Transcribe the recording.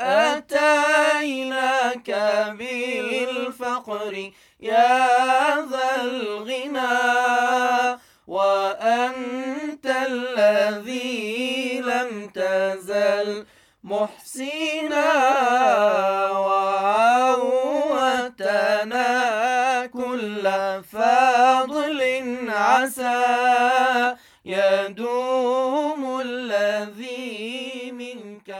أتيناك بالفقر يا ذا الغنى وأنت الذي لم تزل محسنا وعوتنا كل فضل عسى يدوم الذي منك